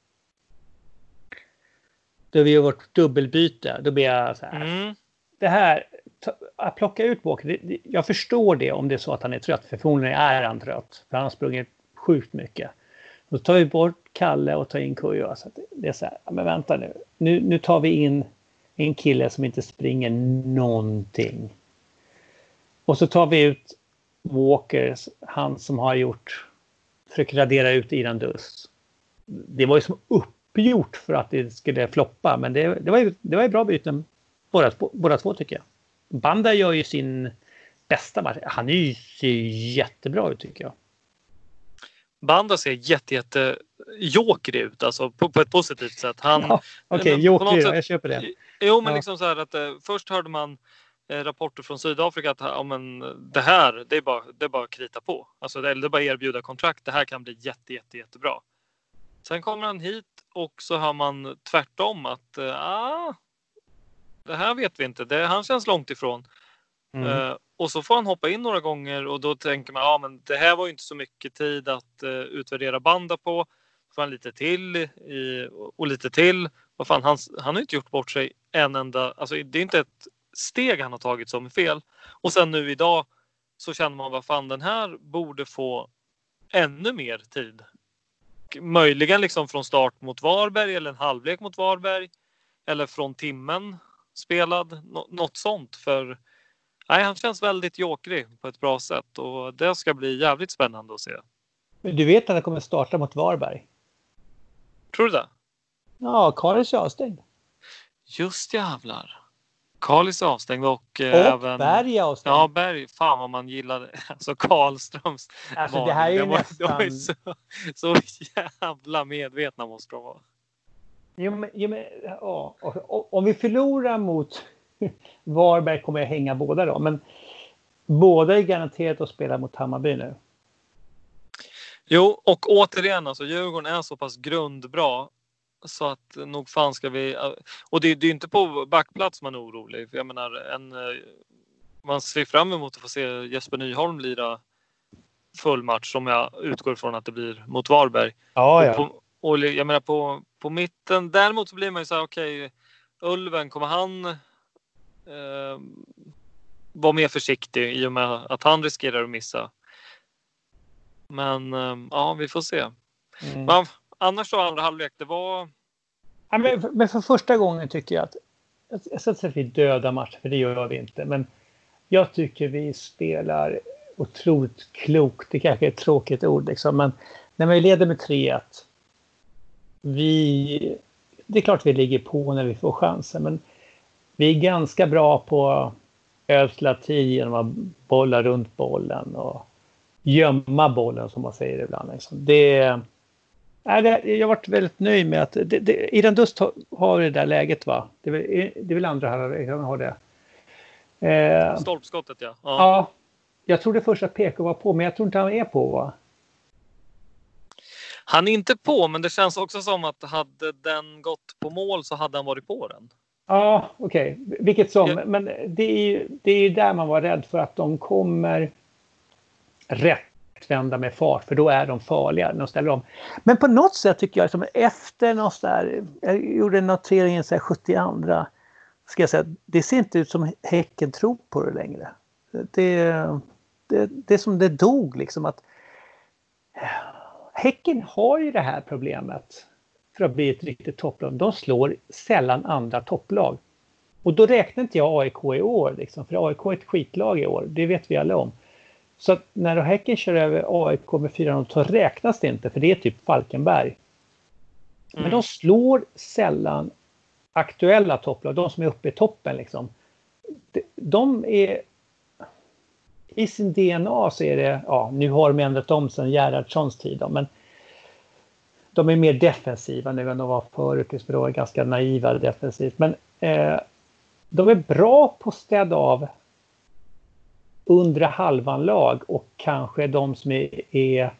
Då vi gör vårt dubbelbyte. Då blir jag så här. Mm, det här, att plocka ut Walker, det, det, jag förstår det om det är så att han är trött, för förmodligen är han trött, för han har sprungit sjukt mycket. Då tar vi bort Kalle och tar in Kujo. Så att det är så här, men vänta nu. nu, nu tar vi in en kille som inte springer någonting. Och så tar vi ut Walker, han som har gjort, försöker radera ut Iran Dust. Det var ju som uppgjort för att det skulle floppa, men det, det, var, ju, det var ju bra byten båda, två- båda två tycker jag. Banda gör ju sin bästa match. Han är ju, ser ju jättebra ut tycker jag. Banda ser jätte, jätte joker ut, alltså på, på ett positivt sätt. Han, Ja, Okej, något Joker, sätt- jag köper det. Jo, men Ja. liksom så här att eh, först hörde man eh, rapporter från Sydafrika att ja, men, det här, det är, bara, det är bara att krita på. Alltså, det, det är bara att erbjuda kontrakt. Det här kan bli jätte, jätte, jättebra. Sen kommer han hit och så har man tvärtom att eh, ah, det här vet vi inte. Det, han känns långt ifrån. Mm. Uh, och så får han hoppa in några gånger och då tänker man ja, men det här var ju inte så mycket tid att uh, utvärdera banda på. Så Får han lite till i, och lite till. Vad fan, han, han har ju inte gjort bort sig en enda. Alltså, det är inte ett steg han har tagit som är fel. Och sen nu idag så känner man vad fan den här borde få ännu mer tid. Möjligen liksom från start mot Varberg eller en halvlek mot Varberg. Eller från timmen spelad. Nå- något sånt. För nej, han känns väldigt jokrig på ett bra sätt och det ska bli jävligt spännande att se. Men Du vet att han kommer starta mot Varberg? Tror du det? Ja, Karis är avstängd. Just jävlar. Karlis är avstängd och, Och eh, även... Berg är avstängd. Ja, Berg. Fan vad man gillade. Alltså Karlströms alltså, det här är ju var- nästan... så, så jävla medvetna måste de vara. Jo, men, jo, men, ja. och, och, om vi förlorar mot Varberg kommer jag hänga båda då. Men båda är garanterat att spela mot Hammarby nu. Jo, och återigen alltså Djurgården är så pass grundbra så att nog fan ska vi... Och det, det är inte på backplats man är orolig. För jag menar, en, eh, man ser fram emot att få se Jesper Nyholm lira full match som jag utgår från att det blir mot Varberg. Ja, Och, på, och jag menar på, på mitten. Däremot så blir man ju så här, okej, Ulven, kommer han eh, vara mer försiktig i och med att han riskerar att missa? Men eh, ja, vi får se. Mm. Men, annars då andra halvlek, det var... Ja, men, men för första gången tycker jag att... Jag ska inte säga att vi dödar matcher, för det gör vi inte. Men jag tycker vi spelar otroligt klokt. Det kanske är ett tråkigt ord, liksom, men när vi leder med 3-1. Vi... Det är klart vi ligger på när vi får chansen, men vi är ganska bra på ödsla tid genom att bolla runt bollen och gömma bollen som man säger ibland. Liksom. Det, Nej, det, jag varit väldigt nöjd med att det, det, Iran Dust har, har det där läget va? Det är, väl, det är väl andra här som har det. Eh, Stolpskottet ja. ja. ja. Jag trodde först att PK var på men jag tror inte han är på va? Han är inte på men det känns också som att hade den gått på mål så hade han varit på den. Ja okej, okay. vilket som. Ja. Men det är ju det är där man var rädd för att de kommer rätt vända med fart för då är de farliga när de ställer om. Men på något sätt tycker jag som efter något där, jag gjorde en notering i 72 ska jag säga, det ser inte ut som Häcken tror på det längre. Det, det, det är som det dog liksom att Häcken har ju det här problemet för att bli ett riktigt topplag. De slår sällan andra topplag. Och då räknar inte jag AIK i år, liksom, för AIK är ett skitlag i år, det vet vi alla om. Så att när Häcken kör över AIK med 4-0 så räknas det inte för det är typ Falkenberg. Mm. Men de slår sällan aktuella topplag, de som är uppe i toppen liksom. De, de är... I sin DNA så är det, ja nu har de ändrat om sen Gerhardssons tid då, men de är mer defensiva nu än de var förut, för de var ganska naiva defensivt. Men eh, de är bra på att städa av undre halvan lag och kanske de som är, är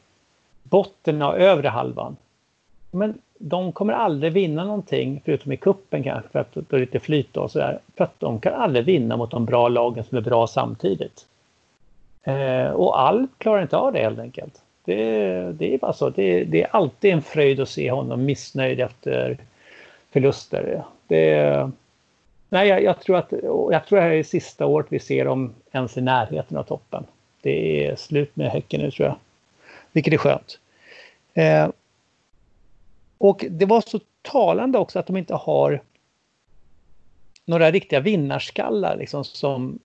botten av övre halvan. Men de kommer aldrig vinna någonting, förutom i kuppen kanske, för att det är lite flyt och sådär. För att de kan aldrig vinna mot de bra lagen som är bra samtidigt. Eh, och all klarar inte av det helt enkelt. Det, det är bara så. Det, det, är alltid en fröjd att se honom missnöjd efter förluster. Det, Nej, jag, jag, tror att jag tror det här är sista året vi ser dem ens i närheten av toppen. Det är slut med Häcken nu tror jag. Vilket är skönt. Eh, och det var så talande också att de inte har några riktiga vinnarskallar liksom som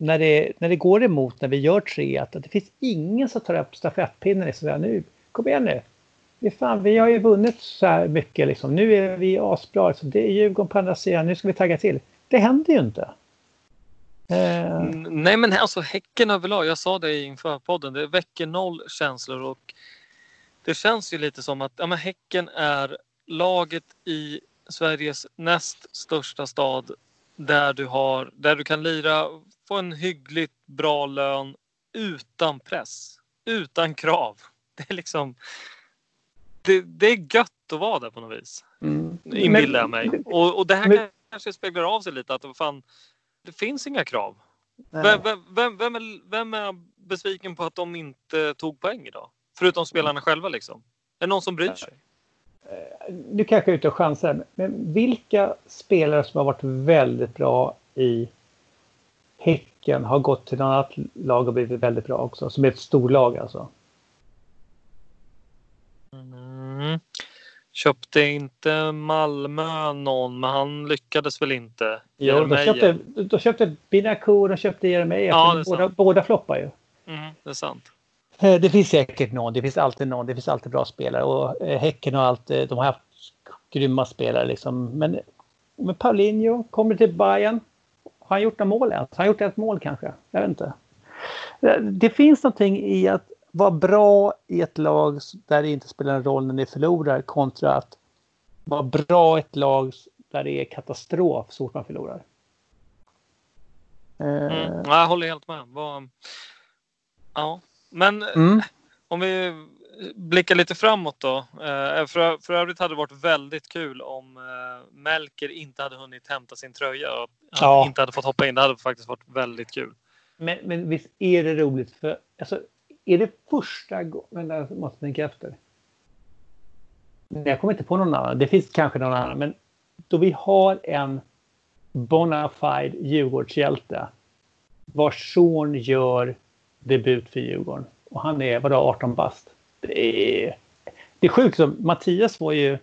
när det, när det går emot när vi gör tre att det finns ingen som tar upp stafettpinnen och säger nu, kom igen nu. Vi, fan, vi har ju vunnit så här mycket liksom. Nu är vi asbra. Liksom. Det är Djurgården på andra sidan. Nu ska vi tagga till. Det händer ju inte. Eh... Nej men alltså Häcken överlag, jag sa det inför podden, det väcker noll känslor och det känns ju lite som att ja, men Häcken är laget i Sveriges näst största stad där du, har, där du kan lira, få en hyggligt bra lön utan press, utan krav. Det är liksom det, det är gött att vara där på något vis. Mm. Inbillar jag mig. Och, och det här men, kanske speglar av sig lite att fan, det finns inga krav. Vem, vem, vem, är, vem är besviken på att de inte tog poäng idag? Förutom spelarna själva liksom. Är det någon som bryr sig? Nu kanske jag är ute och chansar, men vilka spelare som har varit väldigt bra i Häcken har gått till något annat lag och blivit väldigt bra också, som är ett storlag alltså? Mm. Köpte inte Malmö någon, men han lyckades väl inte. Jo, de köpte, de köpte Binakur och de köpte Jeremejeff. Ja, båda, båda floppar ju. Mm, det är sant. Eh, det finns säkert någon, det finns alltid någon, det finns alltid bra spelare och eh, Häcken har alltid, de har haft grymma spelare liksom. Men, men Paulinho kommer till Bayern. Har han gjort några mål ens? Har han gjort ett mål kanske? Jag vet inte. Eh, det finns någonting i att vara bra i ett lag där det inte spelar en roll när ni förlorar kontra att vara bra i ett lag där det är katastrof så fort man förlorar. Mm. Jag håller helt med. Ja, men mm. om vi blickar lite framåt då. Eh, för, för övrigt hade det varit väldigt kul om eh, Melker inte hade hunnit hämta sin tröja och ja. inte hade fått hoppa in. Det hade faktiskt varit väldigt kul. Men, men visst är det roligt för alltså, är det första gången, jag måste tänka efter. Jag kommer inte på någon annan, det finns kanske någon annan, men då vi har en bona fide Djurgårdshjälte vars son gör debut för Djurgården. Och han är, vadå, 18 bast. Det är, det är sjukt, så Mattias var ju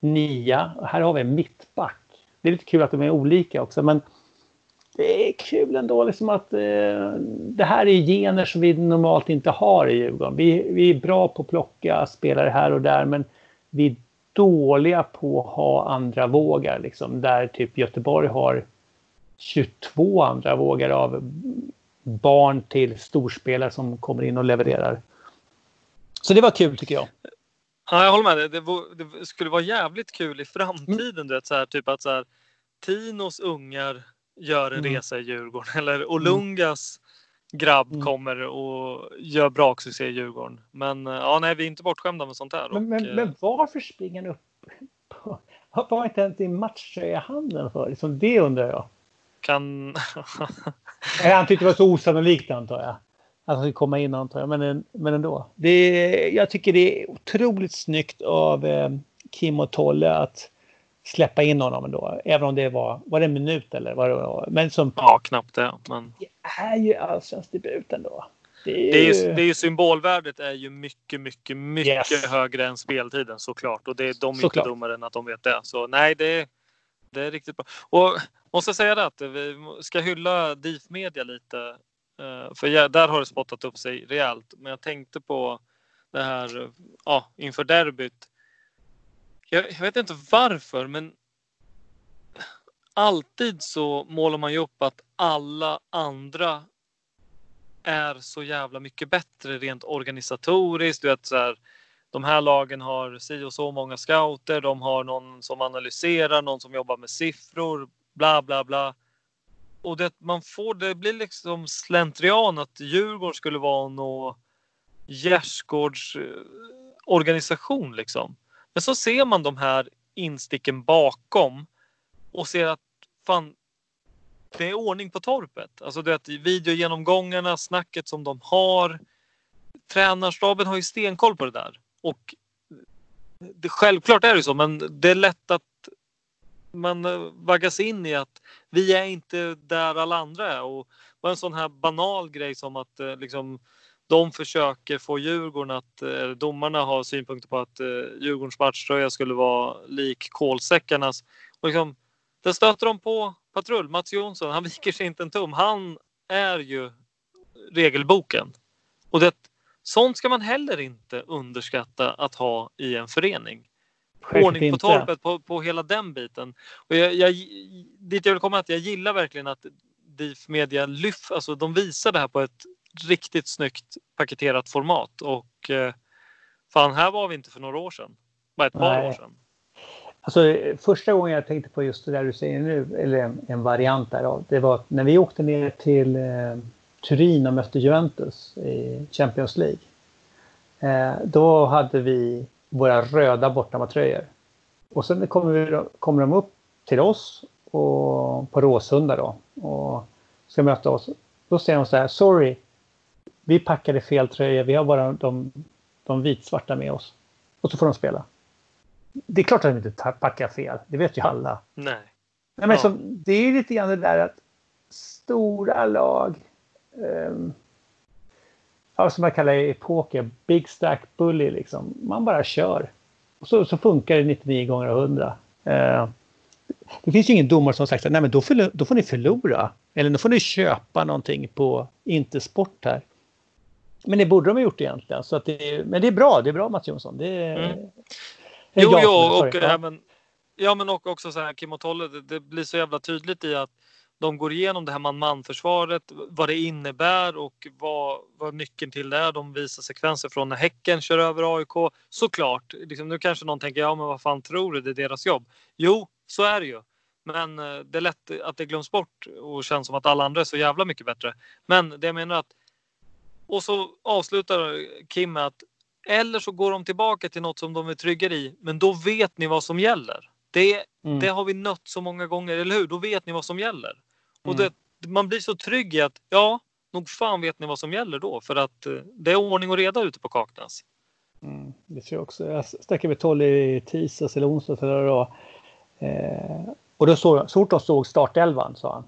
nia och här har vi en mittback. Det är lite kul att de är olika också, men det är kul ändå liksom att eh, det här är gener som vi normalt inte har i Djurgården. Vi, vi är bra på att plocka spelare här och där men vi är dåliga på att ha andra vågar liksom. Där typ Göteborg har 22 andra vågar av barn till storspelare som kommer in och levererar. Så det var kul tycker jag. Ja, jag håller med dig. Det, det skulle vara jävligt kul i framtiden. Mm. Du vet, så här, typ att så här, Tinos ungar gör en mm. resa i Djurgården eller Olungas grabb mm. kommer och gör braksuccé i Djurgården. Men ja, nej, vi är inte bortskämda med sånt här. Men, men, och, men varför springer han upp? På, var inte ens i matchtröjhandeln för? Liksom, det undrar jag. Kan... han tyckte det var så osannolikt antar jag. Att han skulle komma in antar jag. Men, men ändå. Det är, jag tycker det är otroligt snyggt av eh, Kim och Tolle att släppa in honom ändå. Även om det var, var det en minut eller vad det var. Men som, ja, knappt det. Men... Det är ju allsvensk debut ändå. Det är, det, är ju... det är ju symbolvärdet är ju mycket, mycket, mycket yes. högre än speltiden såklart. Och det är de såklart. inte dummare än att de vet det. Så nej, det, det är riktigt bra. Och måste säga det att vi ska hylla DIF Media lite. Eh, för där har det spottat upp sig rejält. Men jag tänkte på det här eh, ja, inför derbyt jag, jag vet inte varför, men alltid så målar man ju upp att alla andra är så jävla mycket bättre rent organisatoriskt. Du vet, så här, de här lagen har si och så många scouter. De har någon som analyserar, någon som jobbar med siffror, bla bla bla. Och det, man får, det blir liksom slentrian att Djurgården skulle vara någon gärdsgårds organisation liksom. Men så ser man de här insticken bakom och ser att fan, det är ordning på torpet. Alltså det att videogenomgångarna, snacket som de har. Tränarstaben har ju stenkoll på det där och det, självklart är det så, men det är lätt att man eh, vaggas in i att vi är inte där alla andra är och, en sån här banal grej som att eh, liksom de försöker få Djurgården att, eh, eller domarna har synpunkter på att eh, Djurgårdens matchtröja skulle vara lik kolsäckarnas. Och liksom, där stöter de på patrull. Mats Jonsson, han viker sig inte en tum. Han är ju regelboken. Och det, sånt ska man heller inte underskatta att ha i en förening. Ordning på torpet på, på hela den biten. Och jag, jag, dit jag vill komma är att jag gillar verkligen att DIF Media lyft, alltså de visar det här på ett riktigt snyggt paketerat format och eh, fan, här var vi inte för några år sedan. Bara ett par Nej. år sedan. Alltså, första gången jag tänkte på just det där du säger nu, eller en, en variant därav, det var när vi åkte ner till eh, Turin och mötte Juventus i Champions League. Eh, då hade vi våra röda bortamatröjor. Och sen kommer, vi, kommer de upp till oss och, på Råsunda då och ska möta oss. Då säger de så här, sorry, vi packade fel tröjor, vi har bara de, de vitsvarta med oss. Och så får de spela. Det är klart att de inte packar fel, det vet ju alla. Nej. Nej men ja. så, det är lite grann det där att stora lag, um, som jag kallar det i poker, big stack bully liksom. Man bara kör. Och så, så funkar det 99 gånger av 100. Uh, det finns ju ingen domare som har sagt att nej men då får, då får ni förlora. Eller då får ni köpa någonting på Intersport här. Men det borde de ha gjort egentligen. Så att det, men det är bra, det är bra Mats Jonsson. Det mm. Jo, jo, och, ja. men, ja, men också så här Kim och Tolle, det, det, blir så jävla tydligt i att de går igenom det här man-man-försvaret, vad det innebär och vad, vad nyckeln till det är. De visar sekvenser från när Häcken kör över AIK. Såklart, liksom, nu kanske någon tänker, ja men vad fan tror du, det är deras jobb. Jo, så är det ju. Men eh, det är lätt att det glöms bort och känns som att alla andra är så jävla mycket bättre. Men det jag menar att och så avslutar Kim med att eller så går de tillbaka till något som de är tryggare i, men då vet ni vad som gäller. Det, mm. det har vi nött så många gånger, eller hur? Då vet ni vad som gäller. Mm. Och det, man blir så trygg i att ja, nog fan vet ni vad som gäller då, för att eh, det är ordning och reda ute på Kaknäs. Mm, det tror jag också. Jag stack över 12 i tisdags eller onsdags eller då. Eh, och då såg, så fort de såg startelvan sa han.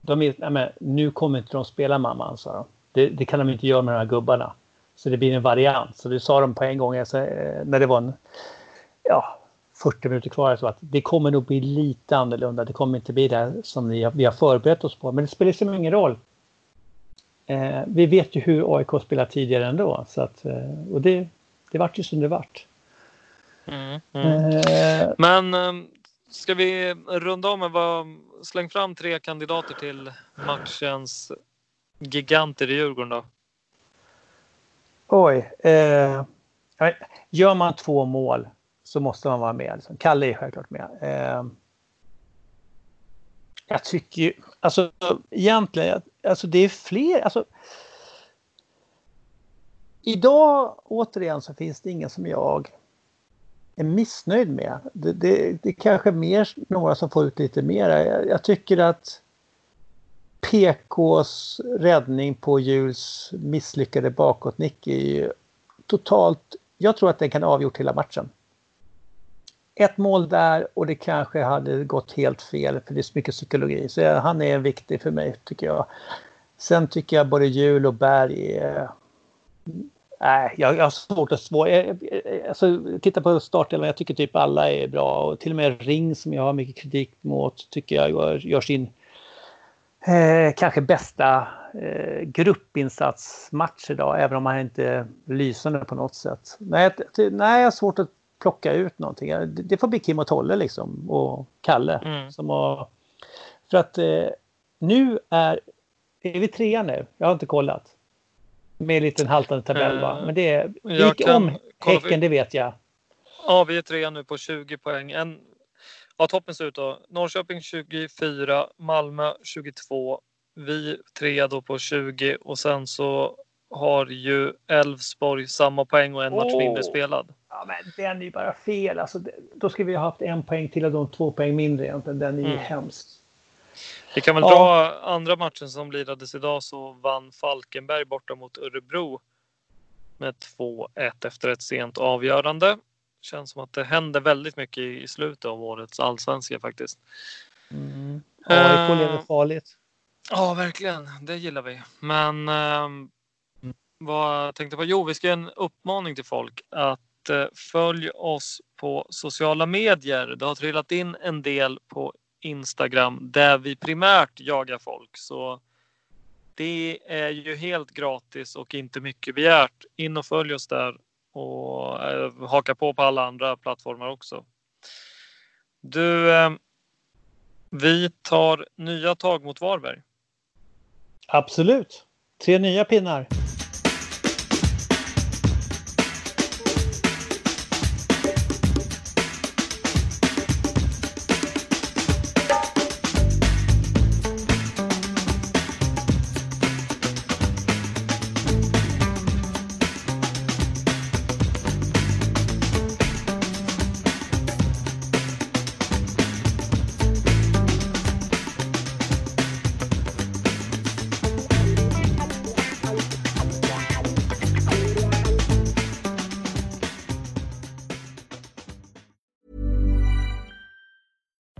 De, nej, men, nu kommer inte de spela mamman, sa de. Det, det, kan de inte göra med de här gubbarna. Så det blir en variant. Så det sa de på en gång alltså, när det var en, ja, 40 minuter kvar. Så att det kommer nog bli lite annorlunda. Det kommer inte bli det som vi har, vi har förberett oss på. Men det spelar liksom ingen roll. Eh, vi vet ju hur AIK spelar tidigare ändå. Så att, eh, och det, det vart ju som det vart. Mm, mm. Eh, Men ehm, ska vi runda av med vad släng fram tre kandidater till matchens giganter i Djurgården då. Oj. Eh, gör man två mål så måste man vara med. Liksom. Kalle är självklart med. Eh, jag tycker ju, alltså egentligen, alltså det är fler, alltså. Idag återigen så finns det ingen som jag är missnöjd med. Det, det, det är kanske mer några som får ut lite mer. Jag, jag tycker att PKs räddning på Jules misslyckade bakåtnick är ju totalt... Jag tror att den kan ha avgjort hela matchen. Ett mål där och det kanske hade gått helt fel för det är så mycket psykologi. Så han är viktig för mig tycker jag. Sen tycker jag både Jul och Berg är Nej, jag, jag har svårt att svåra... Eh, eh, alltså, titta på startelvan, jag tycker typ alla är bra och till och med Ring som jag har mycket kritik mot tycker jag gör, gör sin eh, kanske bästa eh, gruppinsatsmatch idag, även om han inte är lysande på något sätt. Nej, nej jag har svårt att plocka ut någonting. Det, det får bli Kim och Tolle liksom och Kalle. Mm. Som har, för att eh, nu är, är vi trea nu? Jag har inte kollat. Med en liten haltande tabell va? Men det är, gick om Häcken, det vet jag. Ja, vi är trea nu på 20 poäng. En, ja, toppen ser ut då. Norrköping 24, Malmö 22, vi trea då på 20 och sen så har ju Elfsborg samma poäng och en match mindre spelad. Ja, men den är ju bara fel. Alltså, då skulle vi ha haft en poäng till och de två poäng mindre egentligen. Den är ju mm. hemsk. Vi kan väl ja. dra andra matchen som lirades idag så vann Falkenberg borta mot Örebro med 2-1 efter ett sent avgörande. Känns som att det händer väldigt mycket i slutet av årets allsvenska faktiskt. Mm. AIK uh, lever farligt. Ja, verkligen. Det gillar vi. Men uh, vad jag tänkte på? Jo, vi ska ge en uppmaning till folk att uh, följ oss på sociala medier. Det har trillat in en del på Instagram där vi primärt jagar folk. Så det är ju helt gratis och inte mycket begärt. In och följ oss där och eh, haka på på alla andra plattformar också. Du, eh, vi tar nya tag mot Varberg. Absolut. Tre nya pinnar.